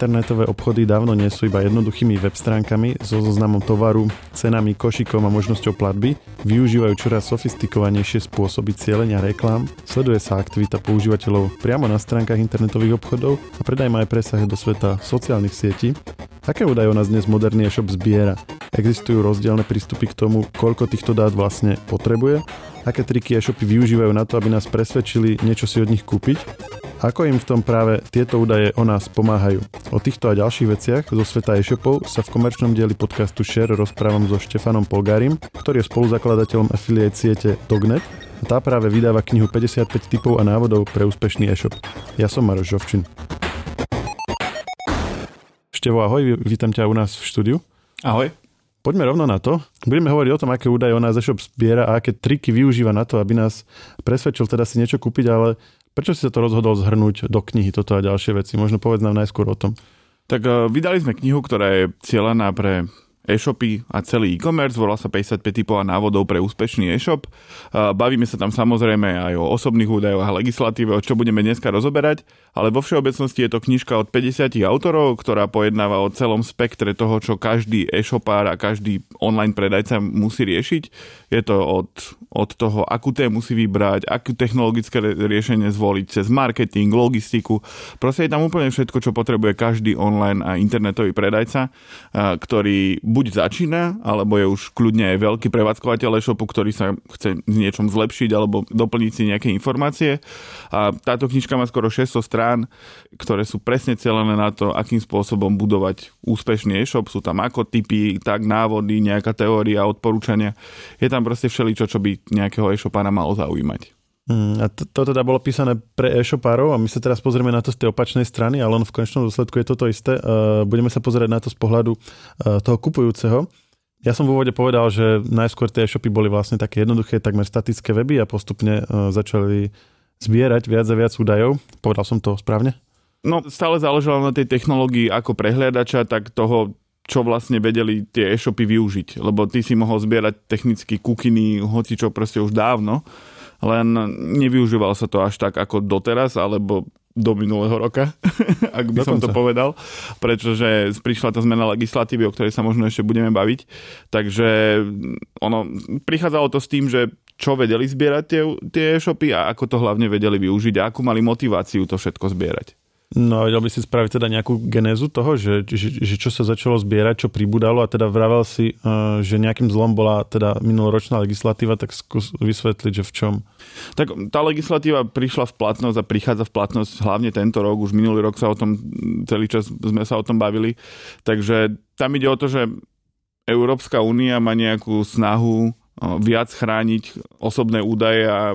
internetové obchody dávno nie sú iba jednoduchými web stránkami so zoznamom tovaru, cenami, košikom a možnosťou platby, využívajú čoraz sofistikovanejšie spôsoby cieľenia reklám, sleduje sa aktivita používateľov priamo na stránkach internetových obchodov a predaj má aj presah do sveta sociálnych sietí. Aké údaje o nás dnes moderný e-shop zbiera? Existujú rozdielne prístupy k tomu, koľko týchto dát vlastne potrebuje? Aké triky e-shopy využívajú na to, aby nás presvedčili niečo si od nich kúpiť? Ako im v tom práve tieto údaje o nás pomáhajú? O týchto a ďalších veciach zo sveta e-shopov sa v komerčnom dieli podcastu Share rozprávam so Štefanom Polgárim, ktorý je spoluzakladateľom affiliate siete Dognet a tá práve vydáva knihu 55 typov a návodov pre úspešný e-shop. Ja som Maroš Žovčin. Števo, ahoj, vítam ťa u nás v štúdiu. Ahoj. Poďme rovno na to. Budeme hovoriť o tom, aké údaje o nás e-shop zbiera a aké triky využíva na to, aby nás presvedčil teda si niečo kúpiť, ale Prečo si sa to rozhodol zhrnúť do knihy toto a ďalšie veci? Možno povedz nám najskôr o tom. Tak uh, vydali sme knihu, ktorá je cieľená pre e-shopy a celý e-commerce, volá sa 55 typov a návodov pre úspešný e-shop. Bavíme sa tam samozrejme aj o osobných údajoch a legislatíve, o čo budeme dneska rozoberať, ale vo všeobecnosti je to knižka od 50 autorov, ktorá pojednáva o celom spektre toho, čo každý e-shopár a každý online predajca musí riešiť. Je to od, od toho, akú tému musí vybrať, aké technologické riešenie zvoliť cez marketing, logistiku. Proste je tam úplne všetko, čo potrebuje každý online a internetový predajca, ktorý buď začína, alebo je už kľudne aj veľký prevádzkovateľ e-shopu, ktorý sa chce niečom zlepšiť alebo doplniť si nejaké informácie. A táto knižka má skoro 600 strán, ktoré sú presne celené na to, akým spôsobom budovať úspešný e-shop. Sú tam ako typy, tak návody, nejaká teória, odporúčania. Je tam proste všeličo, čo by nejakého e-shopára malo zaujímať. Hmm, a to, to teda bolo písané pre e-shopárov a my sa teraz pozrieme na to z tej opačnej strany, ale on v končnom dôsledku je toto isté. Uh, budeme sa pozerať na to z pohľadu uh, toho kupujúceho. Ja som v úvode povedal, že najskôr tie e-shopy boli vlastne také jednoduché, takmer statické weby a postupne uh, začali zbierať viac a viac údajov. Povedal som to správne? No, stále záležalo na tej technológii ako prehliadača, tak toho, čo vlastne vedeli tie e-shopy využiť. Lebo ty si mohol zbierať technicky kukiny, hoci čo proste už dávno len nevyužíval sa to až tak ako doteraz, alebo do minulého roka, ak by Dokonca. som to povedal, pretože prišla tá zmena legislatívy, o ktorej sa možno ešte budeme baviť. Takže ono, prichádzalo to s tým, že čo vedeli zbierať tie, tie e-shopy a ako to hlavne vedeli využiť a akú mali motiváciu to všetko zbierať. No vedel by si spraviť teda nejakú genézu toho, že, že, že čo sa začalo zbierať, čo pribudalo a teda vravel si, uh, že nejakým zlom bola teda minuloročná legislatíva, tak skús vysvetliť, že v čom. Tak tá legislatíva prišla v platnosť a prichádza v platnosť hlavne tento rok, už minulý rok sa o tom, celý čas sme sa o tom bavili, takže tam ide o to, že Európska únia má nejakú snahu viac chrániť osobné údaje a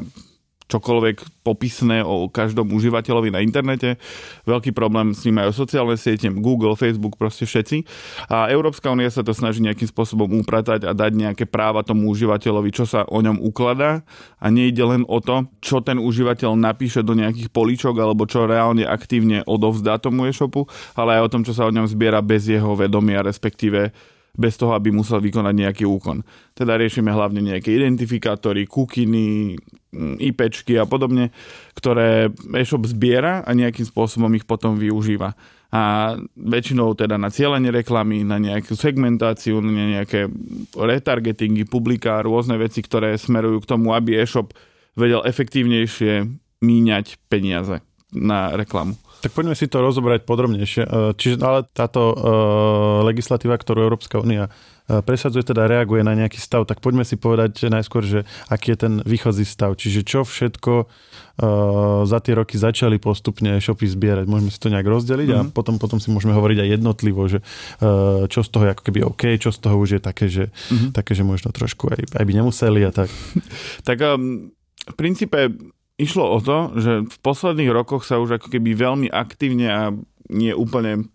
čokoľvek popisné o každom užívateľovi na internete. Veľký problém s ním majú sociálne siete, Google, Facebook, proste všetci. A Európska únia sa to snaží nejakým spôsobom upratať a dať nejaké práva tomu užívateľovi, čo sa o ňom ukladá. A nejde len o to, čo ten užívateľ napíše do nejakých políčok alebo čo reálne aktívne odovzdá tomu e-shopu, ale aj o tom, čo sa o ňom zbiera bez jeho vedomia, respektíve bez toho, aby musel vykonať nejaký úkon. Teda riešime hlavne nejaké identifikátory, kukiny, mm, IPčky a podobne, ktoré e-shop zbiera a nejakým spôsobom ich potom využíva. A väčšinou teda na cieľenie reklamy, na nejakú segmentáciu, na nejaké retargetingy, publiká, rôzne veci, ktoré smerujú k tomu, aby e-shop vedel efektívnejšie míňať peniaze na reklamu. Tak poďme si to rozobrať podrobnejšie. E, čiže ale táto uh, legislatíva, ktorú Európska únia uh, presadzuje, teda reaguje na nejaký stav, tak poďme si povedať najskôr, že aký je ten výchozí stav. Čiže čo všetko uh, za tie roky začali postupne shopy zbierať. Môžeme si to nejak rozdeliť mm-hmm. a mhm. potom, potom si môžeme hovoriť aj jednotlivo, že uh, čo z toho je ako keby OK, čo z toho už je také, že, mm-hmm. také, že možno trošku aj, aj by nemuseli a tak. tak um, v princípe išlo o to, že v posledných rokoch sa už ako keby veľmi aktívne a nie úplne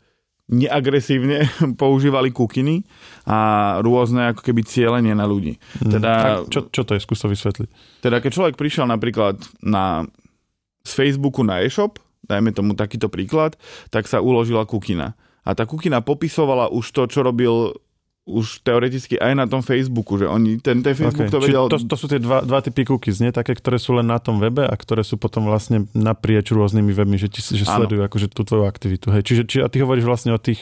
neagresívne používali kukiny a rôzne ako keby cieľenie na ľudí. Mm, teda, tak čo, čo to je? Skús to vysvetliť. Teda keď človek prišiel napríklad na, z Facebooku na e-shop, dajme tomu takýto príklad, tak sa uložila kukina. A tá kukina popisovala už to, čo robil už teoreticky aj na tom Facebooku, že oni, ten, ten Facebook okay. to vedel... to, to sú tie dva, dva typy cookies, nie? Také, ktoré sú len na tom webe a ktoré sú potom vlastne naprieč rôznymi webmi, že, ti, že sledujú akože tú tvoju aktivitu. Hej. Čiže či, a ty hovoríš vlastne o tých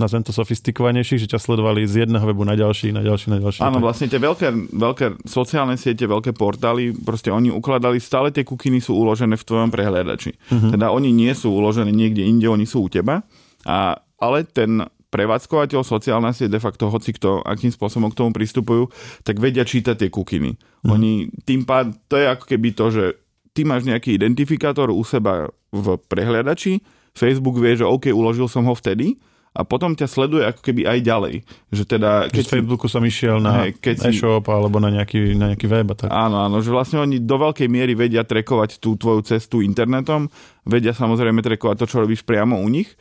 nazvem to sofistikovanejších, že ťa sledovali z jedného webu na ďalší, na ďalší, na ďalší. Áno, vlastne tie veľké, veľké sociálne siete, veľké portály, proste oni ukladali, stále tie kukiny sú uložené v tvojom prehľadači. Uh-huh. Teda oni nie sú uložené niekde inde, oni sú u teba, a, ale ten prevádzkovateľ sociálna sieť, de facto hoci kto, akým spôsobom k tomu pristupujú, tak vedia čítať tie kukiny. Uh-huh. Oni tým pád, to je ako keby to, že ty máš nejaký identifikátor u seba v prehľadači, Facebook vie, že OK, uložil som ho vtedy, a potom ťa sleduje ako keby aj ďalej. Že teda, keď z Facebooku som išiel na hej, keď e-shop si, alebo na nejaký, na nejaký web. A tak. Áno, áno, že vlastne oni do veľkej miery vedia trekovať tú tvoju cestu internetom, vedia samozrejme trekovať to, čo robíš priamo u nich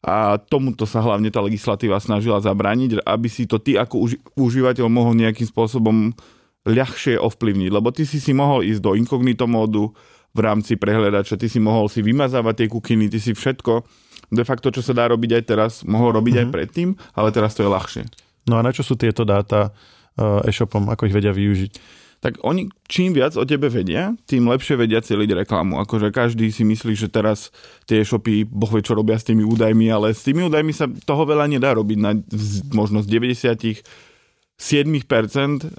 a tomuto sa hlavne tá legislatíva snažila zabrániť, aby si to ty ako uži- užívateľ mohol nejakým spôsobom ľahšie ovplyvniť, lebo ty si si mohol ísť do inkognito módu v rámci prehľadača, ty si mohol si vymazávať tie kukiny, ty si všetko de facto, čo sa dá robiť aj teraz, mohol robiť mm-hmm. aj mhm. predtým, ale teraz to je ľahšie. No a na čo sú tieto dáta uh, e-shopom, ako ich vedia využiť? Tak oni čím viac o tebe vedia, tým lepšie vedia celiť reklamu. Akože každý si myslí, že teraz tie e-shopy, boh vie, čo robia s tými údajmi, ale s tými údajmi sa toho veľa nedá robiť na možnosť 90 7%,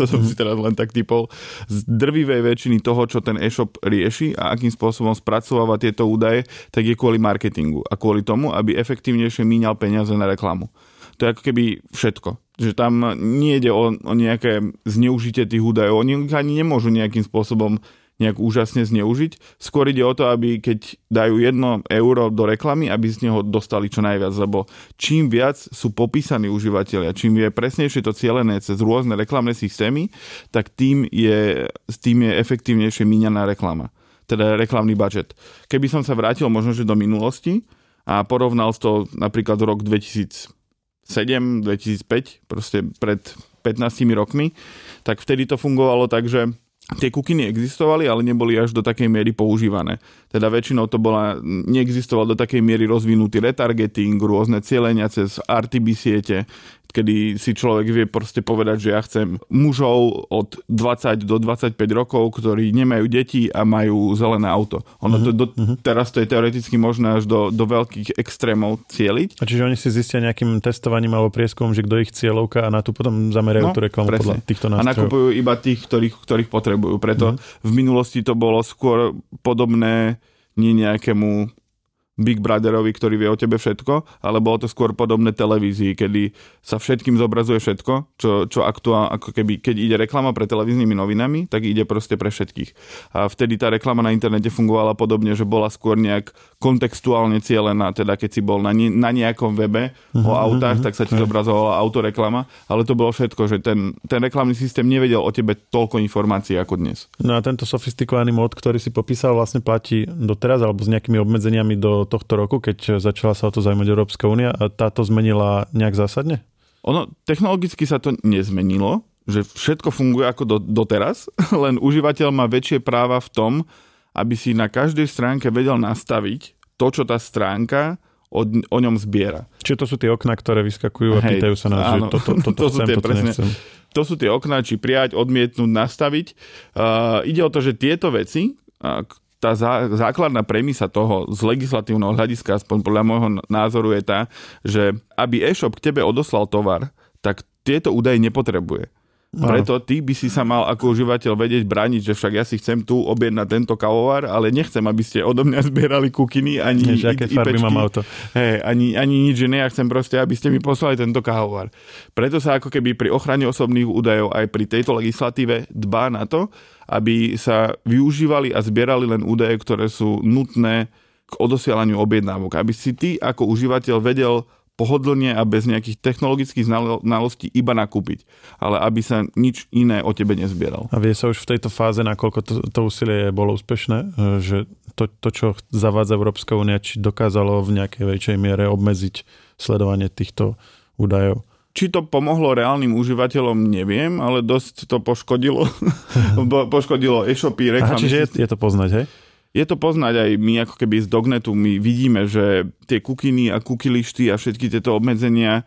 to som si teraz len tak typol, z drvivej väčšiny toho, čo ten e-shop rieši a akým spôsobom spracováva tieto údaje, tak je kvôli marketingu a kvôli tomu, aby efektívnejšie míňal peniaze na reklamu. To je ako keby všetko. Že tam nie ide o, o nejaké zneužitie tých údajov. Oni ani nemôžu nejakým spôsobom nejak úžasne zneužiť. Skôr ide o to, aby keď dajú jedno euro do reklamy, aby z neho dostali čo najviac, lebo čím viac sú popísaní užívateľia, čím je presnejšie to cielené cez rôzne reklamné systémy, tak tým je, tým je efektívnejšie míňaná reklama. Teda reklamný budget. Keby som sa vrátil možno, že do minulosti a porovnal to napríklad rok 2007, 2005, proste pred 15 rokmi, tak vtedy to fungovalo tak, že tie kukiny existovali, ale neboli až do takej miery používané. Teda väčšinou to bola, neexistoval do takej miery rozvinutý retargeting, rôzne cieľenia cez RTB siete, kedy si človek vie proste povedať, že ja chcem mužov od 20 do 25 rokov, ktorí nemajú deti a majú zelené auto. Ono to, mhm, do, uh-huh. Teraz to je teoreticky možné až do, do veľkých extrémov cieliť. A čiže oni si zistia nejakým testovaním alebo prieskumom, že kto ich cieľovka a na to potom zamerajú no, tú reklamu podľa týchto nástrojov. A nakupujú iba tých, ktorých, ktorých potrebujú. Preto uh-huh. v minulosti to bolo skôr podobné nie nejakému Big Brotherovi, ktorý vie o tebe všetko, ale bolo to skôr podobné televízii, kedy sa všetkým zobrazuje všetko, čo, čo aktuál, ako keby, keď ide reklama pre televíznymi novinami, tak ide proste pre všetkých. A vtedy tá reklama na internete fungovala podobne, že bola skôr nejak kontextuálne cieľená, teda keď si bol na, ne, na nejakom webe uh-huh, o autách, uh-huh, tak sa ti zobrazovala autoreklama, ale to bolo všetko, že ten, ten reklamný systém nevedel o tebe toľko informácií ako dnes. No a tento sofistikovaný mod, ktorý si popísal, vlastne platí doteraz, alebo s nejakými obmedzeniami do tohto roku, keď začala sa o to zaujímať Európska únia táto zmenila nejak zásadne? Ono, technologicky sa to nezmenilo, že všetko funguje ako do, doteraz, len užívateľ má väčšie práva v tom, aby si na každej stránke vedel nastaviť to, čo tá stránka o, o ňom zbiera. Čiže to sú tie okná, ktoré vyskakujú a Hej, pýtajú sa nás, áno, že to, to, to, to, chcem, sú tie, toto presne, nechcem. To sú tie okná, či prijať, odmietnúť, nastaviť. Uh, ide o to, že tieto veci, tá zá, základná premisa toho z legislatívneho hľadiska, aspoň podľa môjho názoru je tá, že aby e-shop k tebe odoslal tovar, tak tieto údaje nepotrebuje. Preto ty by si sa mal ako užívateľ vedieť brániť, že však ja si chcem tu objednať tento kavovar, ale nechcem, aby ste odo mňa zbierali kukiny ani Než, aké farby mám auto. Hey, ani, ani nič iné, ja chcem proste, aby ste mi poslali tento kavovar. Preto sa ako keby pri ochrane osobných údajov aj pri tejto legislatíve dbá na to, aby sa využívali a zbierali len údaje, ktoré sú nutné k odosielaniu objednávok. Aby si ty ako užívateľ vedel pohodlne a bez nejakých technologických znalostí iba nakúpiť. Ale aby sa nič iné o tebe nezbieral. A vie sa už v tejto fáze, nakoľko to, to úsilie bolo úspešné, e, že to, to, čo zavádza Európska únia, či dokázalo v nejakej väčšej miere obmedziť sledovanie týchto údajov? Či to pomohlo reálnym užívateľom, neviem, ale dosť to poškodilo. poškodilo e-shopy, reklamy. Aha, čiže je, je to poznať, hej? Je to poznať aj my ako keby z Dognetu, my vidíme, že tie kukiny a kukilišty a všetky tieto obmedzenia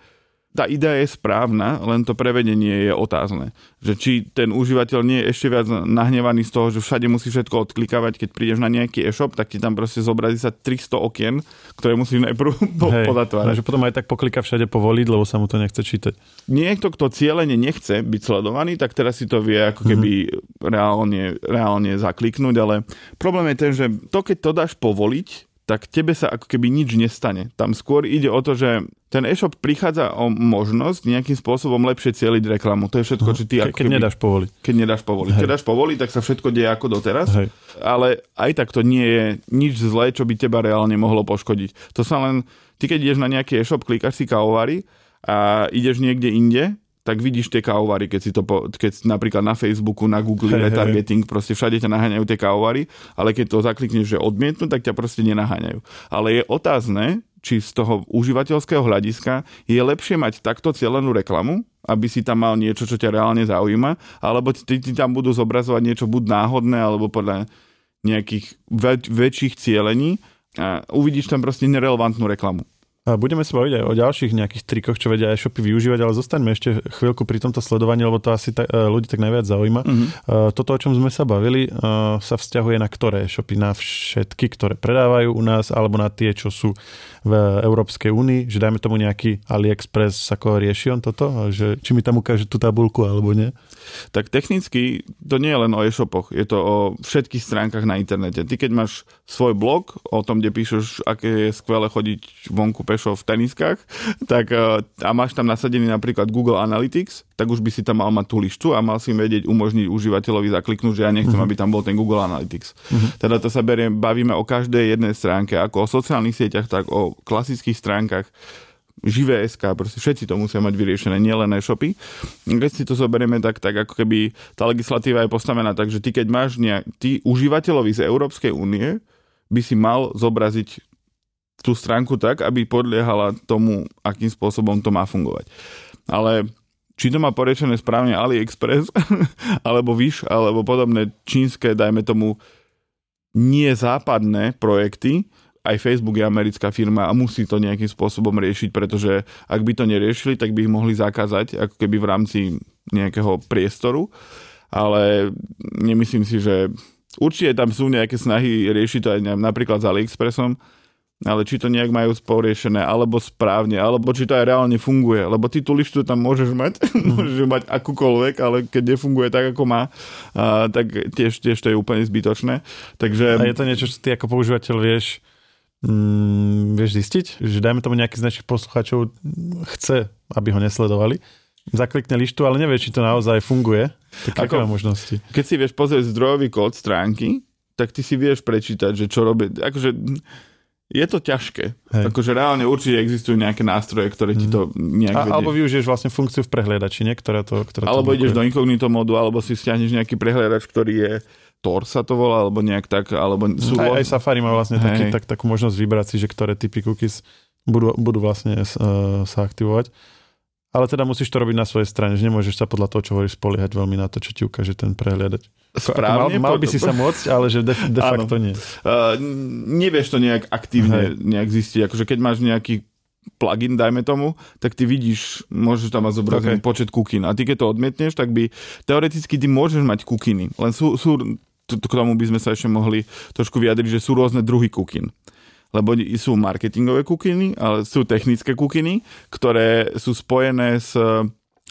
tá idea je správna, len to prevedenie je otázne. Že či ten užívateľ nie je ešte viac nahnevaný z toho, že všade musí všetko odklikávať, keď prídeš na nejaký e-shop, tak ti tam proste zobrazí sa 300 okien, ktoré musíš najprv po- Hej, podatvárať. no, že potom aj tak poklika všade povoliť, lebo sa mu to nechce čítať. Niekto, kto cieľene nechce byť sledovaný, tak teraz si to vie ako keby Mhm. reálne, reálne zakliknúť, ale problém je ten, že to, keď to dáš povoliť, tak tebe sa ako keby nič nestane. Tam skôr ide o to, že ten e-shop prichádza o možnosť nejakým spôsobom lepšie cieliť reklamu. To je všetko, čo ty Ke, ako keď keby, nedáš povoliť. keď nedáš povoliť. Keď dáš povoliť, tak sa všetko deje ako doteraz, Hej. ale aj tak to nie je nič zlé, čo by teba reálne mohlo poškodiť. To sa len, ty keď ideš na nejaký e-shop, klikáš si kávovary a ideš niekde inde, tak vidíš tie kávovary, keď si to, po, keď napríklad na Facebooku, na Google, hej, retargeting, proste všade ťa naháňajú tie kávovary, ale keď to zaklikneš, že odmietnú, tak ťa proste nenaháňajú. Ale je otázne, či z toho užívateľského hľadiska je lepšie mať takto cieľenú reklamu, aby si tam mal niečo, čo ťa reálne zaujíma, alebo ti, ti tam budú zobrazovať niečo buď náhodné, alebo podľa nejakých väč- väčších cieľení a uvidíš tam proste nerelevantnú reklamu. Budeme sa baviť aj o ďalších nejakých trikoch, čo vedia e-shopy využívať, ale zostaňme ešte chvíľku pri tomto sledovaní, lebo to asi ta, e, ľudí tak najviac zaujíma. Mhm. Uh, toto, o čom sme sa bavili, uh, sa vzťahuje na ktoré e-shopy? Na všetky, ktoré predávajú u nás, alebo na tie, čo sú v Európskej únii, že dajme tomu nejaký AliExpress, ako rieši on toto? Že, či mi tam ukáže tú tabulku, alebo nie? tak technicky to nie je len o e-shopoch, je to o všetkých stránkach na internete. Ty keď máš svoj blog o tom, kde píšeš, aké je skvelé chodiť vonku pešo v teniskách, tak eh, a máš tam nasadený napríklad Google Analytics, tak už by si tam mal mať tú lištu a mal si vedieť umožniť užívateľovi zakliknúť, že ja nechcem, aby tam bol ten Google Analytics. Teda to sa berie, bavíme o každej jednej stránke, ako o sociálnych sieťach, tak o klasických stránkach živé SK, proste všetci to musia mať vyriešené, nielen e-shopy. Keď si to zoberieme, tak, tak ako keby tá legislatíva je postavená tak, že ty keď máš nejak, ty užívateľovi z Európskej únie by si mal zobraziť tú stránku tak, aby podliehala tomu, akým spôsobom to má fungovať. Ale či to má poriešené správne AliExpress, alebo Wish, alebo podobné čínske, dajme tomu, nie západné projekty, aj Facebook je americká firma a musí to nejakým spôsobom riešiť, pretože ak by to neriešili, tak by ich mohli zakázať ako keby v rámci nejakého priestoru, ale nemyslím si, že určite tam sú nejaké snahy riešiť to aj napríklad s AliExpressom, ale či to nejak majú sporiešené, alebo správne, alebo či to aj reálne funguje, lebo ty tú lištu tam môžeš mať, môžeš mať akúkoľvek, ale keď nefunguje tak, ako má, a, tak tiež, tiež to je úplne zbytočné. Takže... A je to niečo, čo ty ako používateľ vieš mm, vieš zistiť, že dajme tomu nejaký z našich poslucháčov chce, aby ho nesledovali, zaklikne lištu, ale nevie, či to naozaj funguje. Tak aké má možnosti? keď si vieš pozrieť zdrojový kód stránky, tak ty si vieš prečítať, že čo robí. Akože je to ťažké. Hej. Akože reálne určite existujú nejaké nástroje, ktoré ti to nejak A, vedie. alebo využiješ vlastne funkciu v prehliadači, nie? Ktorá to, ktorá Alebo to ideš do inkognito modu, alebo si stiahneš nejaký prehliadač, ktorý je Tor sa to volá, alebo nejak tak, alebo sú... Aj, aj Safari má vlastne taký, tak, takú možnosť vybrať si, že ktoré typy cookies budú, budú vlastne uh, sa aktivovať. Ale teda musíš to robiť na svojej strane, že nemôžeš sa podľa toho, čo hovoríš, spoliehať veľmi na to, čo ti ukáže ten prehliadač. Správne, mal, mal by si sa môcť, ale že de, de Áno. facto nie. Uh, nevieš to nejak aktívne nejak zistiť. Akože keď máš nejaký plugin, dajme tomu, tak ty vidíš, môžeš tam mať zobrazený Okay. počet kukín. A ty keď to odmietneš, tak by teoreticky ty môžeš mať kukiny. Len sú, sú k tomu by sme sa ešte mohli trošku vyjadriť, že sú rôzne druhy kukín. Lebo sú marketingové kukiny, ale sú technické kukiny, ktoré sú spojené s eh,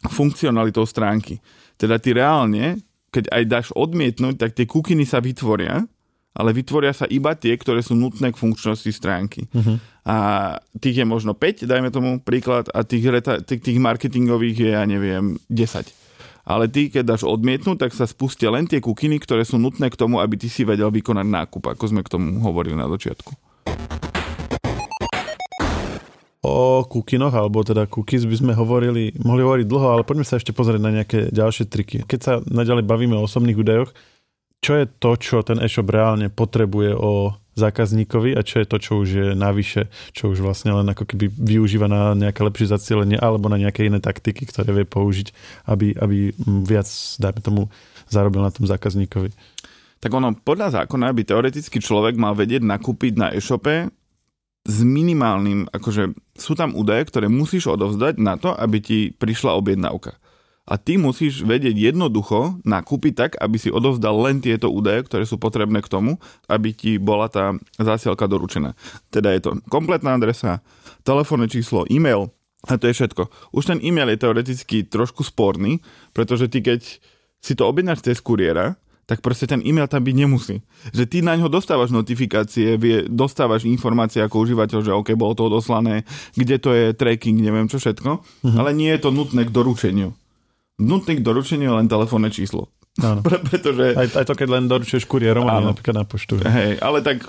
funkcionalitou stránky. Teda ty reálne, keď aj dáš odmietnúť, tak tie kukiny sa vytvoria, ale vytvoria sa iba tie, ktoré sú nutné k funkčnosti stránky. Uh-huh. A tých je možno 5, dajme tomu príklad, a tých, reta- tých marketingových je, ja neviem, 10. Ale ty, keď dáš odmietnúť, tak sa spustia len tie kukiny, ktoré sú nutné k tomu, aby ty si vedel vykonať nákup, ako sme k tomu hovorili na začiatku. O kukinoch, alebo teda cookies by sme hovorili, mohli hovoriť dlho, ale poďme sa ešte pozrieť na nejaké ďalšie triky. Keď sa naďalej bavíme o osobných údajoch, čo je to, čo ten e-shop reálne potrebuje o zákazníkovi a čo je to, čo už je navyše, čo už vlastne len ako keby využíva na nejaké lepšie zacielenie alebo na nejaké iné taktiky, ktoré vie použiť, aby, aby mm, viac, dajme tomu, zarobil na tom zákazníkovi. Tak ono, podľa zákona by teoreticky človek mal vedieť nakúpiť na e-shope s minimálnym, akože sú tam údaje, ktoré musíš odovzdať na to, aby ti prišla objednávka. A ty musíš vedieť jednoducho nakúpiť tak, aby si odovzdal len tieto údaje, ktoré sú potrebné k tomu, aby ti bola tá zásielka doručená. Teda je to kompletná adresa, telefónne číslo, e-mail a to je všetko. Už ten e-mail je teoreticky trošku sporný, pretože ty keď si to objednáš cez kuriéra, tak proste ten e-mail tam byť nemusí. Že ty na ňo dostávaš notifikácie, vie, dostávaš informácie ako užívateľ, že OK, bolo to odoslané, kde to je tracking, neviem čo všetko, uh-huh. ale nie je to nutné k doručeniu. Nutné k doručeniu je len telefónne číslo. Áno. Pre, pretože... Aj, aj to, keď len doručuješ kuriérom, ale napríklad na poštu. Hej, ale tak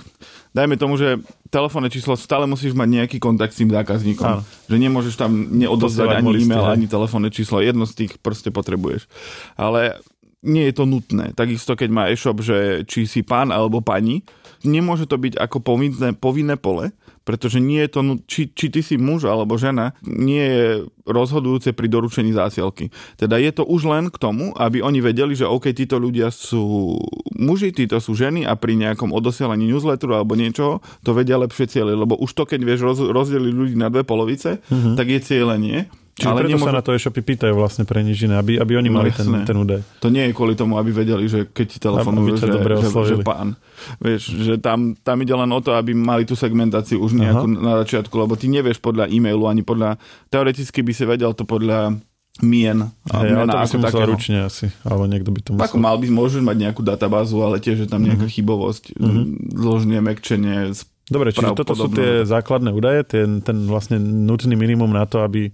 dajme tomu, že telefónne číslo stále musíš mať nejaký kontakt s tým zákazníkom. Áno. Že nemôžeš tam neodozdať ani e-mail, ani telefónne číslo. Jedno z tých proste potrebuješ. Ale nie je to nutné. Takisto, keď má e-shop, že či si pán alebo pani, nemôže to byť ako povinné, povinné pole, pretože nie je to, či, či ty si muž alebo žena, nie je rozhodujúce pri doručení zásielky. Teda je to už len k tomu, aby oni vedeli, že OK, títo ľudia sú muži, títo sú ženy a pri nejakom odosielaní newsletteru alebo niečoho to vedia lepšie cieľe, lebo už to, keď vieš roz, rozdeliť ľudí na dve polovice, mm-hmm. tak je cieľenie Čiže ale preto nemôžu... sa na to e-shopy pýtajú vlastne pre nič iné, aby, aby oni no, mali ten, ten údaj. To nie je kvôli tomu, aby vedeli, že keď ti telefonujú, že, že, že pán. Vieš, že tam, tam ide len o to, aby mali tú segmentáciu už nejakú Aha. na začiatku, lebo ty nevieš podľa e-mailu ani podľa... Teoreticky by si vedel to podľa mien. A Hej, ale to by musel ručne asi, alebo niekto by to musel. Tak mal by, môžeš mať nejakú databázu, ale tiež je tam nejaká mm-hmm. chybovosť, mm-hmm. mekčenie, Dobre, čiže toto podobné. sú tie základné údaje, ten, ten vlastne nutný minimum na to, aby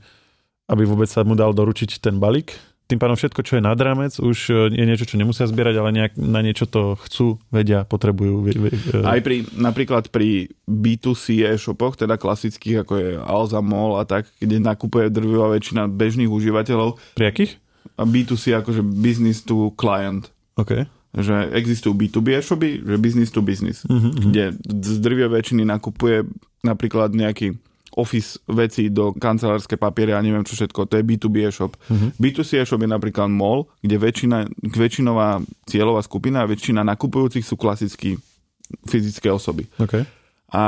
aby vôbec sa mu dal doručiť ten balík. Tým pádom všetko, čo je nad rámec, už e, je niečo, čo nemusia zbierať, ale nejak, na niečo to chcú, vedia, potrebujú. E. Aj pri, napríklad pri B2C e-shopoch, teda klasických, ako je Alza Mall a tak, kde nakupuje drvivá väčšina bežných užívateľov. Pri akých? A B2C akože business to client. OK že existujú B2B e-shopy, že business to business, uh-huh, kde z drvie väčšiny nakupuje napríklad nejaký office veci do kancelárske papiere a neviem čo všetko, to je B2B e-shop. Uh-huh. B2C e-shop je napríklad mall, kde väčšina, väčšinová cieľová skupina a väčšina nakupujúcich sú klasicky fyzické osoby. Okay. A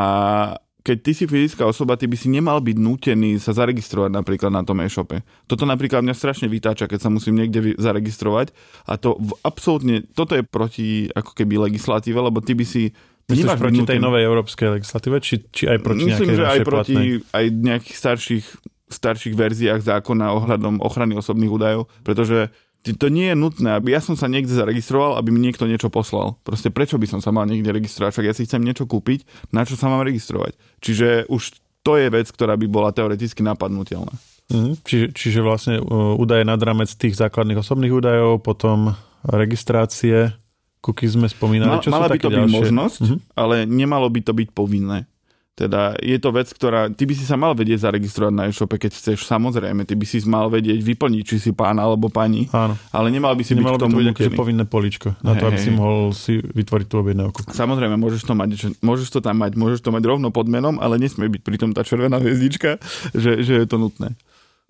keď ty si fyzická osoba, ty by si nemal byť nútený sa zaregistrovať napríklad na tom e-shope. Toto napríklad mňa strašne vytáča, keď sa musím niekde zaregistrovať a to v, absolútne, toto je proti ako keby legislatíve, lebo ty by si Myslíš proti tej novej európskej legislatíve, či, či aj proti Myslím, že aj proti platnej? aj nejakých starších, starších verziách zákona ohľadom ochrany osobných údajov, pretože to nie je nutné, aby ja som sa niekde zaregistroval, aby mi niekto niečo poslal. Proste prečo by som sa mal niekde registrovať? Však ja si chcem niečo kúpiť, na čo sa mám registrovať? Čiže už to je vec, ktorá by bola teoreticky napadnutelná. Mm, čiže, čiže vlastne uh, údaje nad rámec tých základných osobných údajov, potom registrácie, Cookies sme spomínali, čo Mala by to byť možnosť, uh-huh. ale nemalo by to byť povinné. Teda je to vec, ktorá... Ty by si sa mal vedieť zaregistrovať na e-shope, keď chceš, samozrejme. Ty by si mal vedieť vyplniť, či si pán alebo pani. Áno. Ale nemal by si Nemalo byť k tomu by to byť akože povinné poličko, na to, aby si mohol si vytvoriť tú objednávku. Samozrejme, môžeš to mať, že, môžeš to tam mať, môžeš to mať rovno pod menom, ale nesmie byť pritom tá červená hviezdička, že, že je to nutné.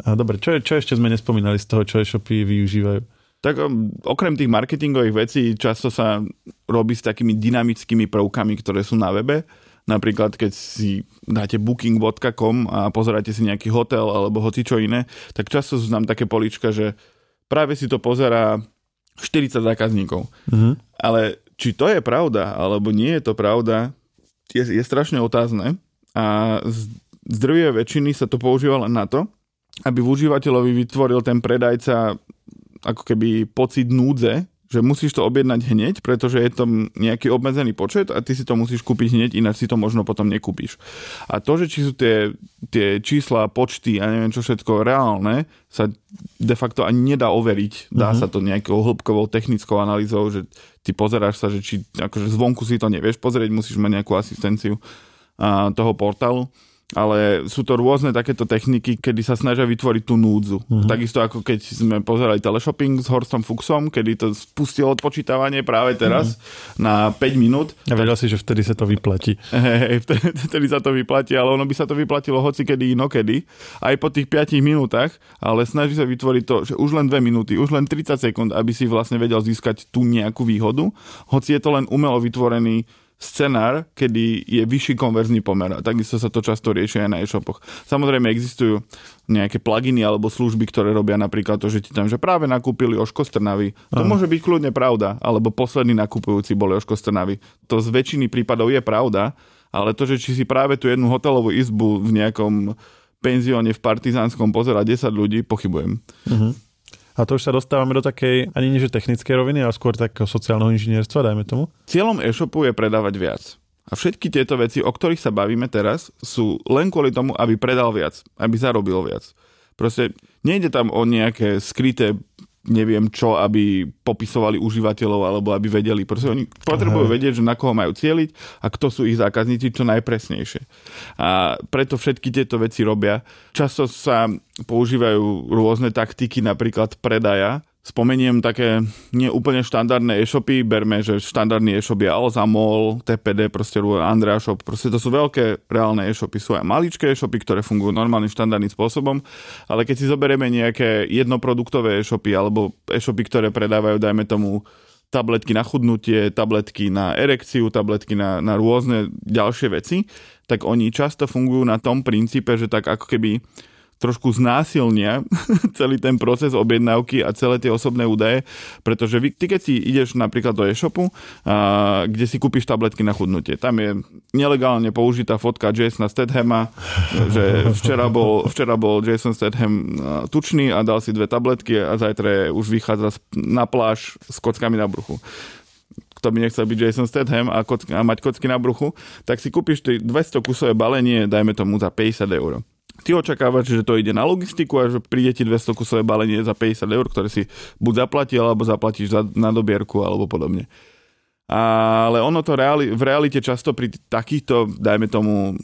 A dobre, čo, čo ešte sme nespomínali z toho, čo e-shopy využívajú? Tak um, okrem tých marketingových vecí často sa robí s takými dynamickými prvkami, ktoré sú na webe. Napríklad, keď si dáte booking.com a pozeráte si nejaký hotel alebo hoci čo iné, tak často sú tam také polička, že práve si to pozerá 40 zákazníkov. Mm-hmm. Ale či to je pravda, alebo nie je to pravda, je, je strašne otázne. A z, z drvie väčšiny sa to používa len na to, aby v užívateľovi vytvoril ten predajca ako keby pocit núdze, že musíš to objednať hneď, pretože je tam nejaký obmedzený počet a ty si to musíš kúpiť hneď, ináč si to možno potom nekúpiš. A to, že či sú tie, tie čísla, počty a neviem čo všetko reálne, sa de facto ani nedá overiť. Dá mm-hmm. sa to nejakou hĺbkovou technickou analýzou, že ty pozeráš sa, že či akože zvonku si to nevieš pozrieť, musíš mať nejakú asistenciu a, toho portálu ale sú to rôzne takéto techniky, kedy sa snažia vytvoriť tú núdzu. Mm-hmm. Takisto ako keď sme pozerali teleshopping s Horstom Fuxom, kedy to spustilo odpočítavanie práve teraz mm-hmm. na 5 minút. Ja vedel si, že vtedy sa to vyplatí. Hej, vtedy, vtedy sa to vyplatí, ale ono by sa to vyplatilo hoci kedy inokedy, aj po tých 5 minútach, ale snaží sa vytvoriť to, že už len 2 minúty, už len 30 sekúnd, aby si vlastne vedel získať tú nejakú výhodu, hoci je to len umelo vytvorený scenár, kedy je vyšší konverzný pomer. A takisto sa to často rieši aj na e-shopoch. Samozrejme existujú nejaké pluginy alebo služby, ktoré robia napríklad to, že ti tam že práve nakúpili oško strnavy. To môže byť kľudne pravda, alebo poslední nakupujúci boli oško strnavy. To z väčšiny prípadov je pravda, ale to, že či si práve tú jednu hotelovú izbu v nejakom penzióne v Partizánskom pozera 10 ľudí, pochybujem. Uh-huh. A to už sa dostávame do takej, ani nie že technickej roviny, ale skôr takého sociálneho inžinierstva, dajme tomu. Cieľom e-shopu je predávať viac. A všetky tieto veci, o ktorých sa bavíme teraz, sú len kvôli tomu, aby predal viac, aby zarobil viac. Proste nejde tam o nejaké skryté neviem čo, aby popisovali užívateľov alebo aby vedeli. Proste oni potrebujú Aha. vedieť, že na koho majú cieliť a kto sú ich zákazníci čo najpresnejšie. A preto všetky tieto veci robia. Často sa používajú rôzne taktiky, napríklad predaja, Spomeniem také neúplne štandardné e-shopy, berme, že štandardný e-shop je Alza Mall, TPD, proste Andrea Shop, proste to sú veľké reálne e-shopy, sú aj maličké e-shopy, ktoré fungujú normálnym štandardným spôsobom, ale keď si zoberieme nejaké jednoproduktové e-shopy alebo e-shopy, ktoré predávajú, dajme tomu, tabletky na chudnutie, tabletky na erekciu, tabletky na, na rôzne ďalšie veci, tak oni často fungujú na tom princípe, že tak ako keby trošku znásilnia celý ten proces objednávky a celé tie osobné údaje, pretože vy, ty keď si ideš napríklad do e-shopu, a, kde si kúpiš tabletky na chudnutie, tam je nelegálne použitá fotka Jasona Stathama, že včera bol, včera bol Jason Statham tučný a dal si dve tabletky a zajtra už vychádza na pláž s kockami na bruchu kto by nechcel byť Jason Statham a, kocky, a mať kocky na bruchu, tak si kúpiš 200 kusové balenie, dajme tomu za 50 eur. Ty očakávaš, že to ide na logistiku a že príde ti 200 kusové balenie za 50 eur, ktoré si buď zaplatil, alebo zaplatíš za, na dobierku, alebo podobne. Ale ono to reali, v realite často pri takýchto, dajme tomu,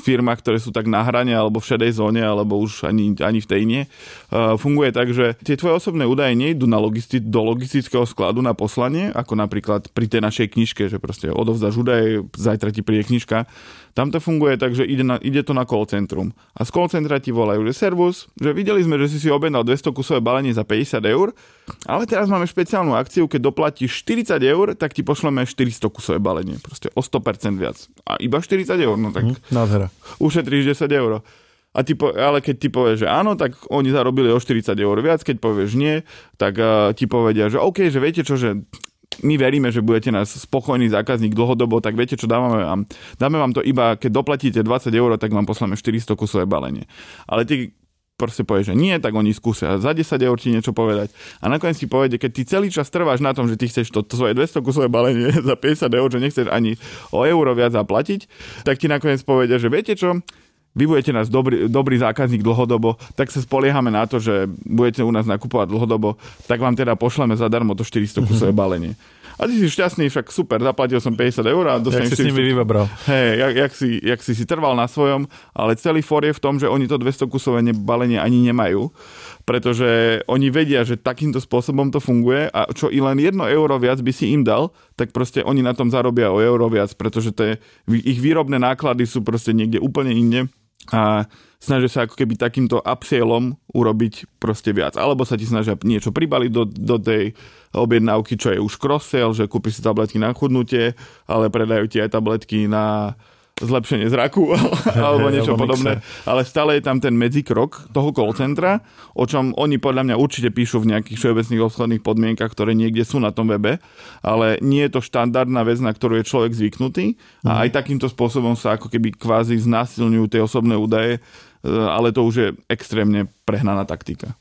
firmách, ktoré sú tak na hrane alebo v šedej zóne, alebo už ani, ani v tej nie, uh, funguje tak, že tie tvoje osobné údaje nejdú na logisti- do logistického skladu na poslanie, ako napríklad pri tej našej knižke, že proste odovzdáš údaje, zajtra ti príde knižka. Tam to funguje tak, že ide, na, ide to na call centrum. A z call centra ti volajú, že servus, že videli sme, že si si objednal 200 kusové balenie za 50 eur, ale teraz máme špeciálnu akciu, keď doplatíš 40 eur, tak ti pošleme 400 kusové balenie. Proste o 100% viac. A iba 40 eur, no tak... Mm, nádhera. Ušetríš 10 eur. A ty po, ale keď ty povieš, že áno, tak oni zarobili o 40 eur viac, keď povieš nie, tak uh, ti povedia, že OK, že viete čo, že my veríme, že budete nás spokojný zákazník dlhodobo, tak viete čo, dávame vám, dáme vám to iba, keď doplatíte 20 eur, tak vám posláme 400 kusové balenie. Ale ty proste povie, že nie, tak oni skúsia za 10 eur ti niečo povedať. A nakoniec ti povede, keď ty celý čas trváš na tom, že ty chceš to, to svoje 200 kusové balenie za 50 eur, že nechceš ani o euro viac zaplatiť, tak ti nakoniec povedia, že viete čo, vy budete nás dobrý, dobrý zákazník dlhodobo, tak sa spoliehame na to, že budete u nás nakupovať dlhodobo, tak vám teda pošleme zadarmo to 400 kusové balenie. A ty si šťastný, však super, zaplatil som 50 eur a dostaneš... Jak si s nimi vybral. Hej, jak, jak, si, jak si si trval na svojom, ale celý for je v tom, že oni to 200 kusové balenie ani nemajú, pretože oni vedia, že takýmto spôsobom to funguje a čo i len jedno euro viac by si im dal, tak proste oni na tom zarobia o euro viac, pretože te, ich výrobné náklady sú proste niekde úplne inde a snažia sa ako keby takýmto upsellom urobiť proste viac. Alebo sa ti snažia niečo pribaliť do, do tej objednávky, čo je už cross-sell, že kúpiš si tabletky na chudnutie, ale predajú ti aj tabletky na zlepšenie zraku alebo niečo podobné. Ale stále je tam ten medzikrok toho call centra, o čom oni podľa mňa určite píšu v nejakých všeobecných obchodných podmienkach, ktoré niekde sú na tom webe, ale nie je to štandardná vec, na ktorú je človek zvyknutý a mhm. aj takýmto spôsobom sa ako keby kvázi znásilňujú tie osobné údaje, ale to už je extrémne prehnaná taktika.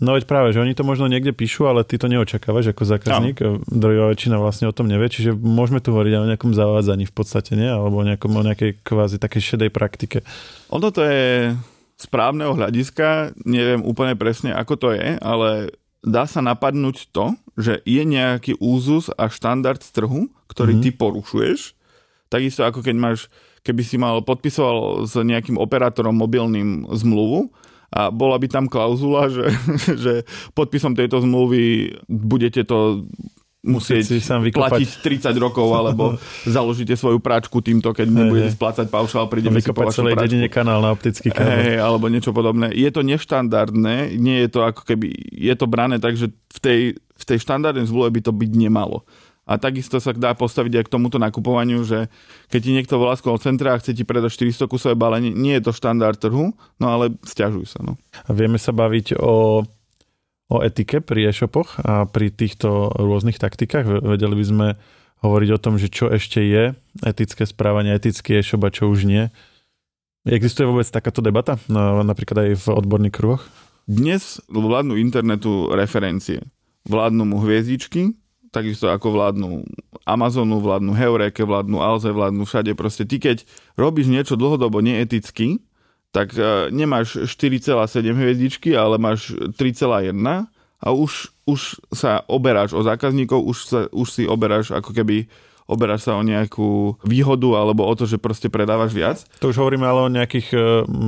No veď práve, že oni to možno niekde píšu, ale ty to neočakávaš ako zákazník. No. Drvivá väčšina vlastne o tom nevie, čiže môžeme tu hovoriť o nejakom zavádzaní v podstate, nie? Alebo o, nejakom, o nejakej kvázi takej šedej praktike. Ono to je správneho hľadiska, neviem úplne presne, ako to je, ale dá sa napadnúť to, že je nejaký úzus a štandard z trhu, ktorý mm. ty porušuješ. Takisto ako keď máš, keby si mal podpisoval s nejakým operátorom mobilným zmluvu, a bola by tam klauzula, že, že podpisom tejto zmluvy budete to musieť si sám platiť 30 rokov, alebo založíte svoju práčku týmto, keď nebudete splácať paušál, príde vykopať celej dedine kanál na optický kábel. Hey, alebo niečo podobné. Je to neštandardné, nie je to ako keby, je to brané tak, že v tej, v tej štandardnej zmluve by to byť nemalo. A takisto sa dá postaviť aj k tomuto nakupovaniu, že keď ti niekto volá z call centra a chce ti predať 400 kusové balenie, nie je to štandard trhu, no ale stiažujú sa. No. A vieme sa baviť o, o etike pri e-shopoch a pri týchto rôznych taktikách. Vedeli by sme hovoriť o tom, že čo ešte je etické správanie, etický e-shop a čo už nie. Existuje vôbec takáto debata, napríklad aj v odborných kruhoch? Dnes vládnu internetu referencie. Vládnu mu hviezdičky, takisto ako vládnu Amazonu, vládnu Heureke, vládnu Alze, vládnu všade. Proste ty, keď robíš niečo dlhodobo neeticky, tak uh, nemáš 4,7 hviezdičky, ale máš 3,1 a už, už sa oberáš o zákazníkov, už, sa, už si oberáš ako keby oberáš sa o nejakú výhodu alebo o to, že proste predávaš viac. To už hovoríme ale o nejakých uh,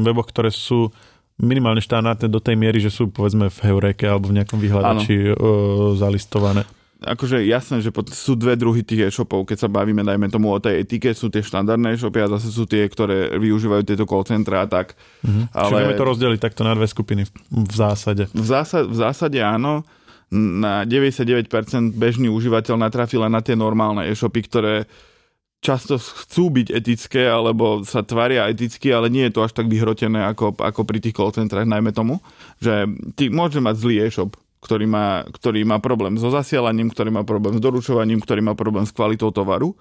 weboch, ktoré sú minimálne štandardné do tej miery, že sú povedzme v Heureke alebo v nejakom vyhľadači uh, zalistované akože jasné, že sú dve druhy tých e-shopov, keď sa bavíme, dajme tomu o tej etike, sú tie štandardné e-shopy a zase sú tie, ktoré využívajú tieto call centra a tak. Mm-hmm. Ale... Čiže vieme to rozdeliť takto na dve skupiny v zásade. V, zásade, v zásade áno. Na 99% bežný užívateľ natrafí len na tie normálne e-shopy, ktoré často chcú byť etické, alebo sa tvária eticky, ale nie je to až tak vyhrotené ako, ako pri tých call centrách, najmä tomu, že ty môže mať zlý e-shop, ktorý má, ktorý má problém so zasielaním, ktorý má problém s doručovaním, ktorý má problém s kvalitou tovaru.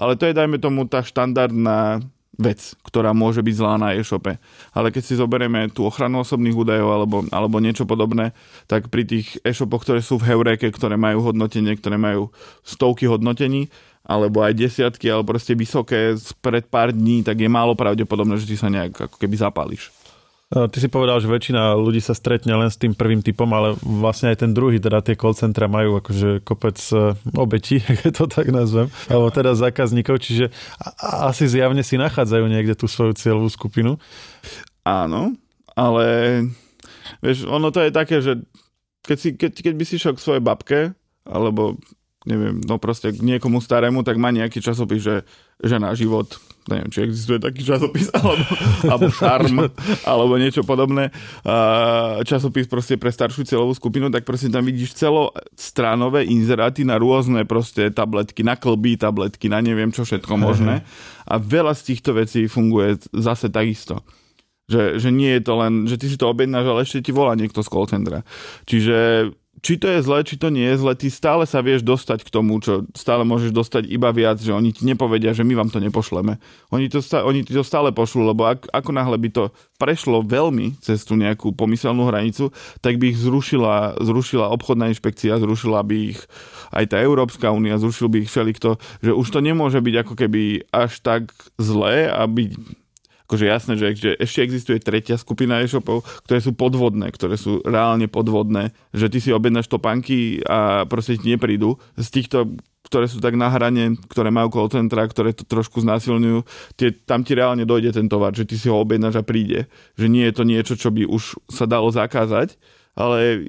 Ale to je, dajme tomu, tá štandardná vec, ktorá môže byť zlá na e-shope. Ale keď si zoberieme tú ochranu osobných údajov alebo, alebo niečo podobné, tak pri tých e-shopoch, ktoré sú v Heureke, ktoré majú hodnotenie, ktoré majú stovky hodnotení, alebo aj desiatky, alebo proste vysoké pred pár dní, tak je málo pravdepodobné, že ty sa nejak ako keby zapálíš. Ty si povedal, že väčšina ľudí sa stretne len s tým prvým typom, ale vlastne aj ten druhý, teda tie call centra majú akože kopec e, obetí, keď to tak nazvem, alebo teda zákazníkov, čiže asi zjavne si nachádzajú niekde tú svoju cieľovú skupinu. Áno, ale vieš, ono to je také, že keď, si, keď, keď by si šiel k svojej babke, alebo neviem, no proste k niekomu starému, tak má nejaký časopis, že žena, život, neviem, či existuje taký časopis, alebo, alebo šarm, alebo niečo podobné, časopis proste pre staršiu celovú skupinu, tak proste tam vidíš celostranové inzeráty na rôzne proste tabletky, na klby tabletky, na neviem čo všetko možné. A veľa z týchto vecí funguje zase takisto. Že, že nie je to len, že ty si to objednáš, ale ešte ti volá niekto z call centra. Čiže či to je zle, či to nie je zle, ty stále sa vieš dostať k tomu, čo stále môžeš dostať iba viac, že oni ti nepovedia, že my vám to nepošleme. Oni, to stále, oni ti to stále pošlú, lebo ak, ako náhle by to prešlo veľmi cez tú nejakú pomyselnú hranicu, tak by ich zrušila, zrušila obchodná inšpekcia, zrušila by ich aj tá Európska únia, zrušil by ich všelikto, že už to nemôže byť ako keby až tak zlé a byť akože jasné, že, že ešte existuje tretia skupina e-shopov, ktoré sú podvodné, ktoré sú reálne podvodné, že ty si objednáš topánky a proste ti neprídu. Z týchto ktoré sú tak na hrane, ktoré majú call centra, ktoré to trošku znásilňujú, tie, tam ti reálne dojde ten tovar, že ty si ho objednáš a príde. Že nie je to niečo, čo by už sa dalo zakázať, ale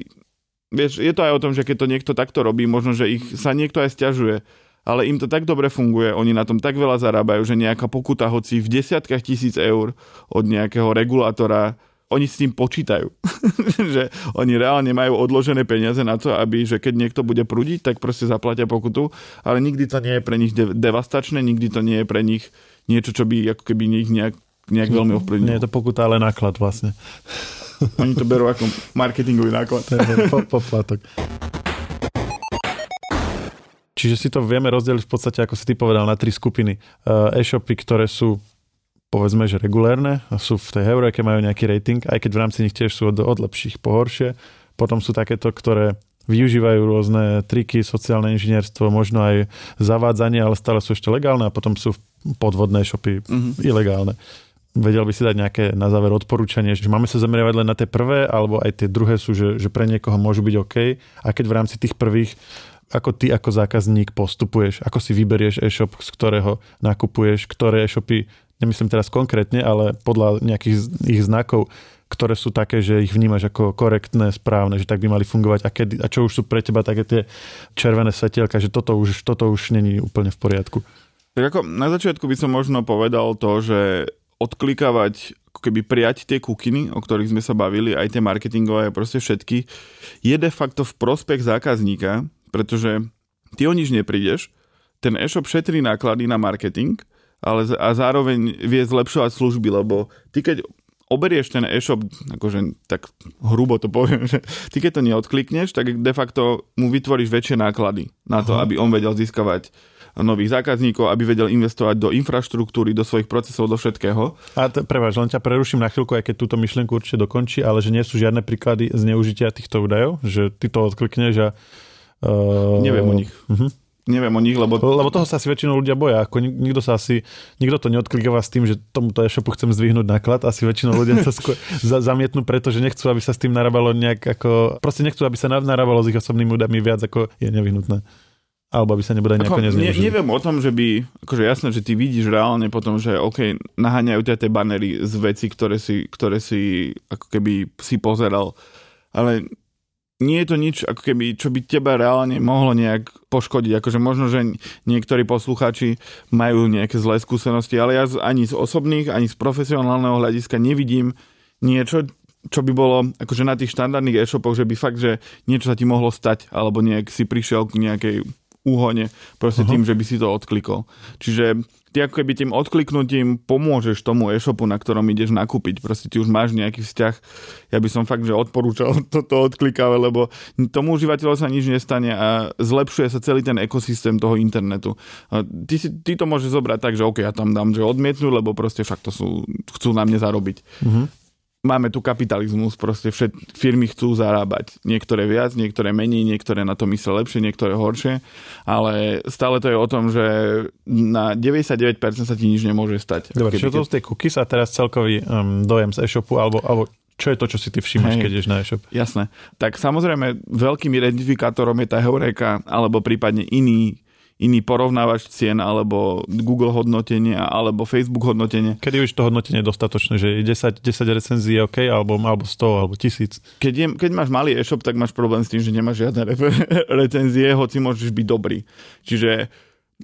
vieš, je to aj o tom, že keď to niekto takto robí, možno, že ich sa niekto aj stiažuje ale im to tak dobre funguje, oni na tom tak veľa zarábajú, že nejaká pokuta, hoci v desiatkách tisíc eur od nejakého regulátora, oni s tým počítajú. že oni reálne majú odložené peniaze na to, aby, že keď niekto bude prúdiť, tak proste zaplatia pokutu, ale nikdy to nie je pre nich devastačné, nikdy to nie je pre nich niečo, čo by ako keby nich nejak, nejak veľmi ovplyvnilo. Nie je to pokuta, ale náklad vlastne. Oni to berú ako marketingový náklad. Poplatok. Čiže si to vieme rozdeliť v podstate, ako si ty povedal, na tri skupiny. Eh, e-shopy, ktoré sú povedzme, že regulérne, sú v tej Heureke, majú nejaký rating, aj keď v rámci nich tiež sú od, od lepších pohoršie. Potom sú takéto, ktoré využívajú rôzne triky, sociálne inžinierstvo, možno aj zavádzanie, ale stále sú ešte legálne a potom sú podvodné shopy mm-hmm. ilegálne. Vedel by si dať nejaké na záver odporúčanie, že máme sa zameriavať len na tie prvé, alebo aj tie druhé sú, že, že pre niekoho môžu byť OK. A keď v rámci tých prvých ako ty ako zákazník postupuješ, ako si vyberieš e-shop, z ktorého nakupuješ, ktoré e-shopy, nemyslím teraz konkrétne, ale podľa nejakých ich znakov, ktoré sú také, že ich vnímaš ako korektné, správne, že tak by mali fungovať a, kedy, a čo už sú pre teba také tie červené svetielka, že toto už, toto už není úplne v poriadku. Tak ako na začiatku by som možno povedal to, že odklikávať, keby prijať tie kukiny, o ktorých sme sa bavili, aj tie marketingové, proste všetky, je de facto v prospech zákazníka, pretože ty o nič neprídeš, ten e-shop šetrí náklady na marketing, ale a zároveň vie zlepšovať služby, lebo ty keď oberieš ten e-shop, akože tak hrubo to poviem, že ty keď to neodklikneš, tak de facto mu vytvoríš väčšie náklady na to, Aha. aby on vedel získavať nových zákazníkov, aby vedel investovať do infraštruktúry, do svojich procesov, do všetkého. A t- preváž, len ťa preruším na chvíľku, aj keď túto myšlienku určite dokončí, ale že nie sú žiadne príklady zneužitia týchto údajov, že ty to odklikneš a... Uh... Neviem o nich. Uh-huh neviem o nich, lebo... Lebo toho sa asi väčšinou ľudia boja. Ako nikto sa asi, nikto to neodklikáva s tým, že tomuto e-shopu chcem zdvihnúť náklad. Asi väčšinou ľudia sa skôr za, zamietnú, pretože nechcú, aby sa s tým narábalo nejak ako... Proste nechcú, aby sa narábalo s ich osobnými údajmi viac, ako je nevyhnutné. Alebo aby sa nebude nejako ne, Neviem o tom, že by, akože jasné, že ty vidíš reálne potom, že OK, naháňajú ťa tie banery z veci, ktoré si, ktoré si ako keby si pozeral. Ale nie je to nič, ako keby, čo by teba reálne mohlo nejak poškodiť. Akože možno, že niektorí poslucháči majú nejaké zlé skúsenosti, ale ja ani z osobných, ani z profesionálneho hľadiska nevidím niečo, čo by bolo akože na tých štandardných e-shopoch, že by fakt, že niečo sa ti mohlo stať, alebo nejak si prišiel k nejakej úhone, proste uh-huh. tým, že by si to odklikol. Čiže ty ako keby tým odkliknutím pomôžeš tomu e-shopu, na ktorom ideš nakúpiť. Proste ty už máš nejaký vzťah. Ja by som fakt, že odporúčal toto odklikávať, lebo tomu užívateľu sa nič nestane a zlepšuje sa celý ten ekosystém toho internetu. A ty, si, ty to môžeš zobrať tak, že OK, ja tam dám, že odmietnú, lebo proste však to sú, chcú na mne zarobiť. Uh-huh máme tu kapitalizmus, proste všet, firmy chcú zarábať. Niektoré viac, niektoré menej, niektoré na to myslia lepšie, niektoré horšie, ale stále to je o tom, že na 99% sa ti nič nemôže stať. Dobre, čo to z tej cookies a teraz celkový um, dojem z e-shopu, alebo, alebo čo je to, čo si ty všímaš, keď ideš na e-shop? Jasné. Tak samozrejme, veľkým identifikátorom je tá heureka, alebo prípadne iný iný porovnávač cien alebo Google hodnotenie alebo Facebook hodnotenie. Kedy už to hodnotenie je dostatočné, že 10, 10 recenzií je OK, alebo, alebo 100, alebo 1000? Keď, je, keď máš malý e-shop, tak máš problém s tým, že nemáš žiadne recenzie, hoci môžeš byť dobrý. Čiže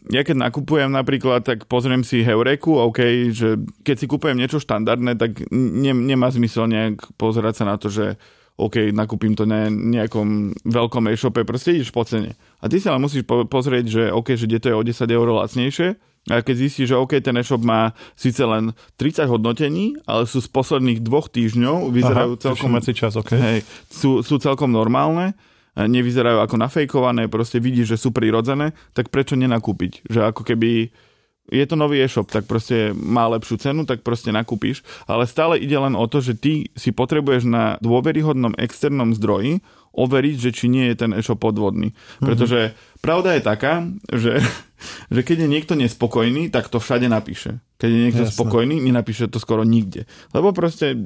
ja keď nakupujem napríklad, tak pozriem si Heureku, OK, že keď si kupujem niečo štandardné, tak ne, nemá zmysel nejak pozerať sa na to, že OK, nakúpim to na nejakom veľkom e-shope, proste ideš po cene. A ty sa ale musíš po- pozrieť, že OK, že kde to je o 10 eur lacnejšie, a keď zistíš, že OK, ten e-shop má síce len 30 hodnotení, ale sú z posledných dvoch týždňov, vyzerajú Aha, celkom... čas, okay. hej, sú, sú celkom normálne, nevyzerajú ako nafejkované, proste vidíš, že sú prirodzené, tak prečo nenakúpiť? Že ako keby je to nový e-shop, tak proste má lepšiu cenu, tak proste nakúpiš. Ale stále ide len o to, že ty si potrebuješ na dôveryhodnom externom zdroji overiť, že či nie je ten e-shop podvodný. Mhm. Pretože pravda je taká, že, že keď je niekto nespokojný, tak to všade napíše. Keď je niekto Jasne. spokojný, nenapíše to skoro nikde. Lebo proste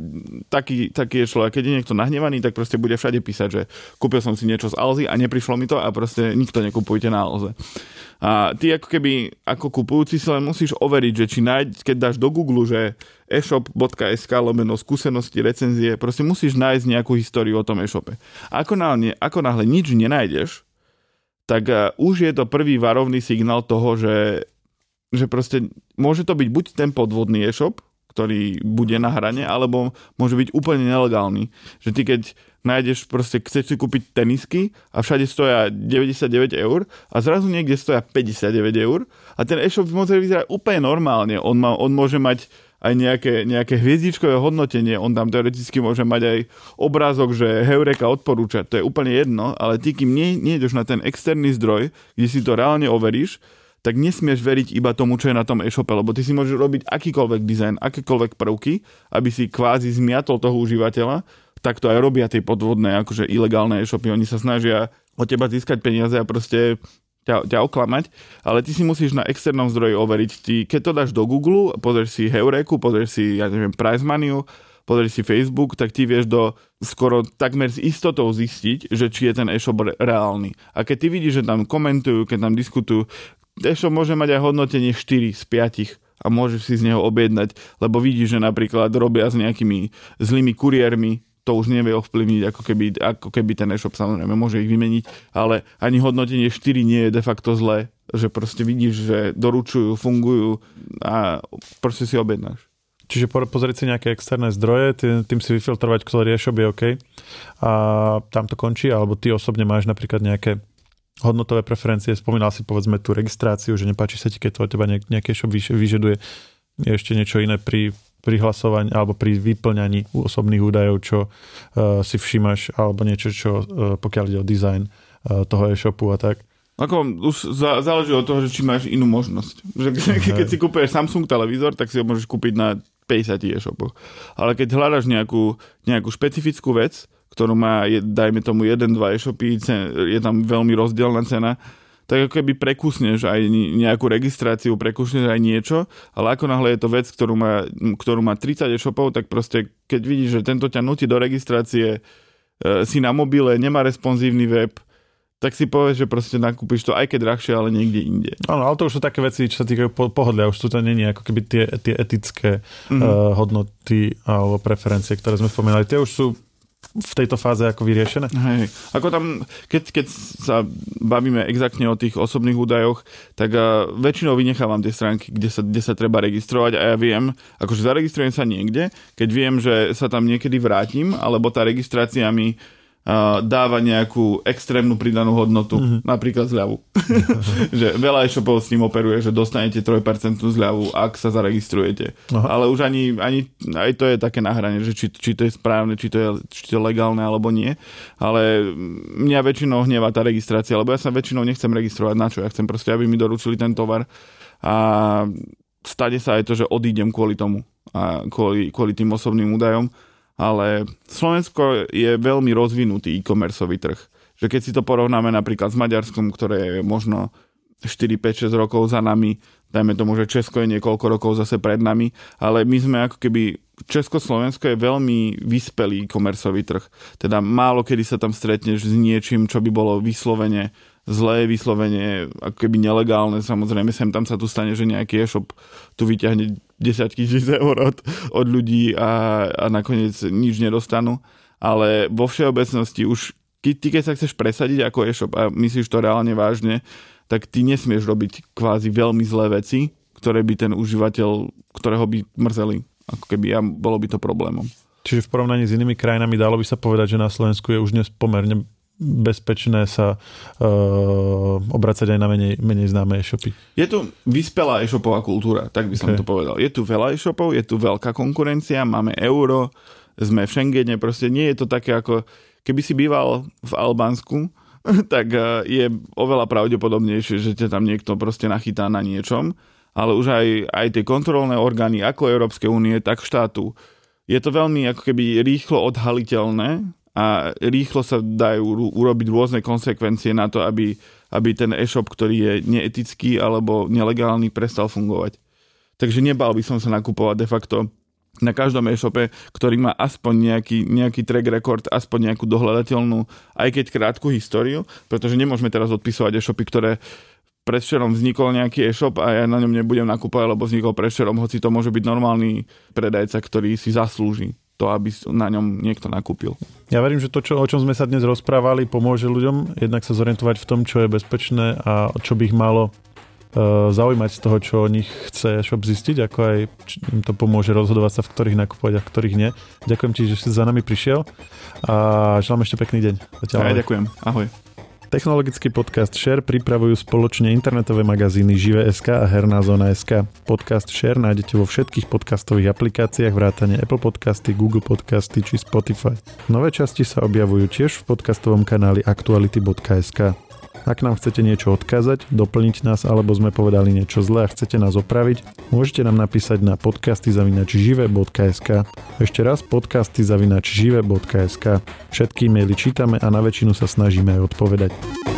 taký, taký je človek. Keď je niekto nahnevaný, tak proste bude všade písať, že kúpil som si niečo z Alzy a neprišlo mi to a proste nikto nekupujte na Alze. A ty ako keby, ako kupujúci si len musíš overiť, že či nájď, keď dáš do Google, že eshop.sk lomeno skúsenosti, recenzie, proste musíš nájsť nejakú históriu o tom e-shope. Ako náhle, ako náhle nič nenájdeš, tak uh, už je to prvý varovný signál toho, že, že proste môže to byť buď ten podvodný e-shop, ktorý bude na hrane, alebo môže byť úplne nelegálny. Že ty keď nájdeš proste, chceš si kúpiť tenisky a všade stoja 99 eur a zrazu niekde stoja 59 eur a ten e-shop môže vyzerať úplne normálne. On, má, on môže mať aj nejaké, nejaké hviezdičkové hodnotenie, on tam teoreticky môže mať aj obrázok, že Heureka odporúča, to je úplne jedno, ale ty, kým nie, nejdeš na ten externý zdroj, kde si to reálne overíš, tak nesmieš veriť iba tomu, čo je na tom e-shope, lebo ty si môžeš robiť akýkoľvek dizajn, akékoľvek prvky, aby si kvázi zmiatol toho užívateľa tak to aj robia tie podvodné, akože ilegálne e-shopy. Oni sa snažia od teba získať peniaze a proste ťa, ťa oklamať, ale ty si musíš na externom zdroji overiť. Ty, keď to dáš do Google, pozrieš si Heureku, pozrieš si, ja neviem, Price Money, pozrieš si Facebook, tak ty vieš do skoro takmer s istotou zistiť, že či je ten e-shop reálny. A keď ty vidíš, že tam komentujú, keď tam diskutujú, e-shop môže mať aj hodnotenie 4 z 5 a môžeš si z neho objednať, lebo vidíš, že napríklad robia s nejakými zlými kuriérmi, to už nevie ovplyvniť, ako keby, ako keby ten e-shop samozrejme môže ich vymeniť, ale ani hodnotenie 4 nie je de facto zlé, že proste vidíš, že doručujú, fungujú a proste si objednáš. Čiže pozrieť si nejaké externé zdroje, tým, tým si vyfiltrovať, ktorý e-shop je OK a tam to končí, alebo ty osobne máš napríklad nejaké hodnotové preferencie, spomínal si povedzme tú registráciu, že nepáči sa ti, keď to od teba nejaké shop vyžaduje je ešte niečo iné pri prihlasovaní alebo pri vyplňaní osobných údajov, čo uh, si všímaš, alebo niečo, čo uh, pokiaľ ide o dizajn uh, toho e-shopu a tak. Ako už za, záleží od toho, že či máš inú možnosť. Že ke, keď si kúpeš Samsung televízor, tak si ho môžeš kúpiť na 50 e-shopoch. Ale keď hľadaš nejakú, nejakú špecifickú vec, ktorú má, dajme tomu 1-2 e-shopy, je tam veľmi rozdielna cena, tak ako keby prekusneš aj nejakú registráciu, prekusneš aj niečo, ale ako náhle je to vec, ktorú má, ktorú má 30 e-shopov, tak proste keď vidíš, že tento ťa nutí do registrácie, e, si na mobile, nemá responsívny web, tak si povieš, že proste nakúpiš to aj keď drahšie, ale niekde inde. Áno, ale to už sú také veci, čo sa týkajú pohodlia, už sú to není ako keby tie, tie etické mm-hmm. uh, hodnoty alebo preferencie, ktoré sme spomínali. Tie už sú v tejto fáze ako vyriešené? Hej. Ako tam, keď, keď sa bavíme exaktne o tých osobných údajoch, tak uh, väčšinou vynechávam tie stránky, kde sa, kde sa treba registrovať a ja viem, akože zaregistrujem sa niekde, keď viem, že sa tam niekedy vrátim, alebo tá registrácia mi dáva nejakú extrémnu pridanú hodnotu, mm-hmm. napríklad zľavu. že veľa e-shopov s ním operuje, že dostanete 3% zľavu, ak sa zaregistrujete. Aha. Ale už ani, ani aj to je také nahranie, že či, či to je správne, či to je, či to je legálne alebo nie. Ale mňa väčšinou hnevá tá registrácia, lebo ja sa väčšinou nechcem registrovať na čo. Ja chcem proste, aby mi doručili ten tovar a stane sa aj to, že odídem kvôli tomu a kvôli, kvôli tým osobným údajom ale Slovensko je veľmi rozvinutý e-commerceový trh. Že keď si to porovnáme napríklad s Maďarskom, ktoré je možno 4, 5, 6 rokov za nami, dajme tomu, že Česko je niekoľko rokov zase pred nami, ale my sme ako keby, Československo je veľmi vyspelý e-commerceový trh. Teda málo kedy sa tam stretneš s niečím, čo by bolo vyslovene zlé, vyslovene ako keby nelegálne. Samozrejme, sem tam sa tu stane, že nejaký e-shop tu vyťahne desiatky tisíc eur od, od ľudí a, a nakoniec nič nedostanú. Ale vo všeobecnosti už ty, keď sa chceš presadiť ako e-shop a myslíš to reálne vážne, tak ty nesmieš robiť kvázi veľmi zlé veci, ktoré by ten užívateľ, ktorého by mrzeli. Ako keby a bolo by to problémom. Čiže v porovnaní s inými krajinami dalo by sa povedať, že na Slovensku je už dnes pomerne bezpečné sa uh, obracať aj na menej, menej známe e-shopy. Je tu vyspelá e-shopová kultúra, tak by som okay. to povedal. Je tu veľa e-shopov, je tu veľká konkurencia, máme euro, sme v Schengene, proste nie je to také ako, keby si býval v Albánsku, tak uh, je oveľa pravdepodobnejšie, že ťa tam niekto proste nachytá na niečom, ale už aj, aj tie kontrolné orgány ako Európskej únie, tak štátu, je to veľmi ako keby rýchlo odhaliteľné, a rýchlo sa dajú urobiť rôzne konsekvencie na to, aby, aby ten e-shop, ktorý je neetický alebo nelegálny, prestal fungovať. Takže nebal by som sa nakupovať de facto na každom e-shope, ktorý má aspoň nejaký, nejaký track record, aspoň nejakú dohľadateľnú, aj keď krátku históriu, pretože nemôžeme teraz odpisovať e-shopy, ktoré predvčerom vznikol nejaký e-shop a ja na ňom nebudem nakúpať, lebo vznikol predvčerom, hoci to môže byť normálny predajca, ktorý si zaslúži to, aby na ňom niekto nakúpil. Ja verím, že to, čo, o čom sme sa dnes rozprávali, pomôže ľuďom jednak sa zorientovať v tom, čo je bezpečné a čo by ich malo uh, zaujímať z toho, čo o nich chce shop zistiť, ako aj im to pomôže rozhodovať sa, v ktorých nakupovať a v ktorých nie. Ďakujem ti, že si za nami prišiel a želám ešte pekný deň. Zatiaľ, ja, ďakujem. Ahoj. Technologický podcast Share pripravujú spoločne internetové magazíny Žive.sk a Herná zóna.sk. Podcast Share nájdete vo všetkých podcastových aplikáciách vrátane Apple Podcasty, Google Podcasty či Spotify. Nové časti sa objavujú tiež v podcastovom kanáli aktuality.sk. Ak nám chcete niečo odkázať, doplniť nás alebo sme povedali niečo zlé a chcete nás opraviť, môžete nám napísať na podcasty zavinačžive.sk Ešte raz podcasty zavinačžive.sk Všetky maily čítame a na väčšinu sa snažíme aj odpovedať.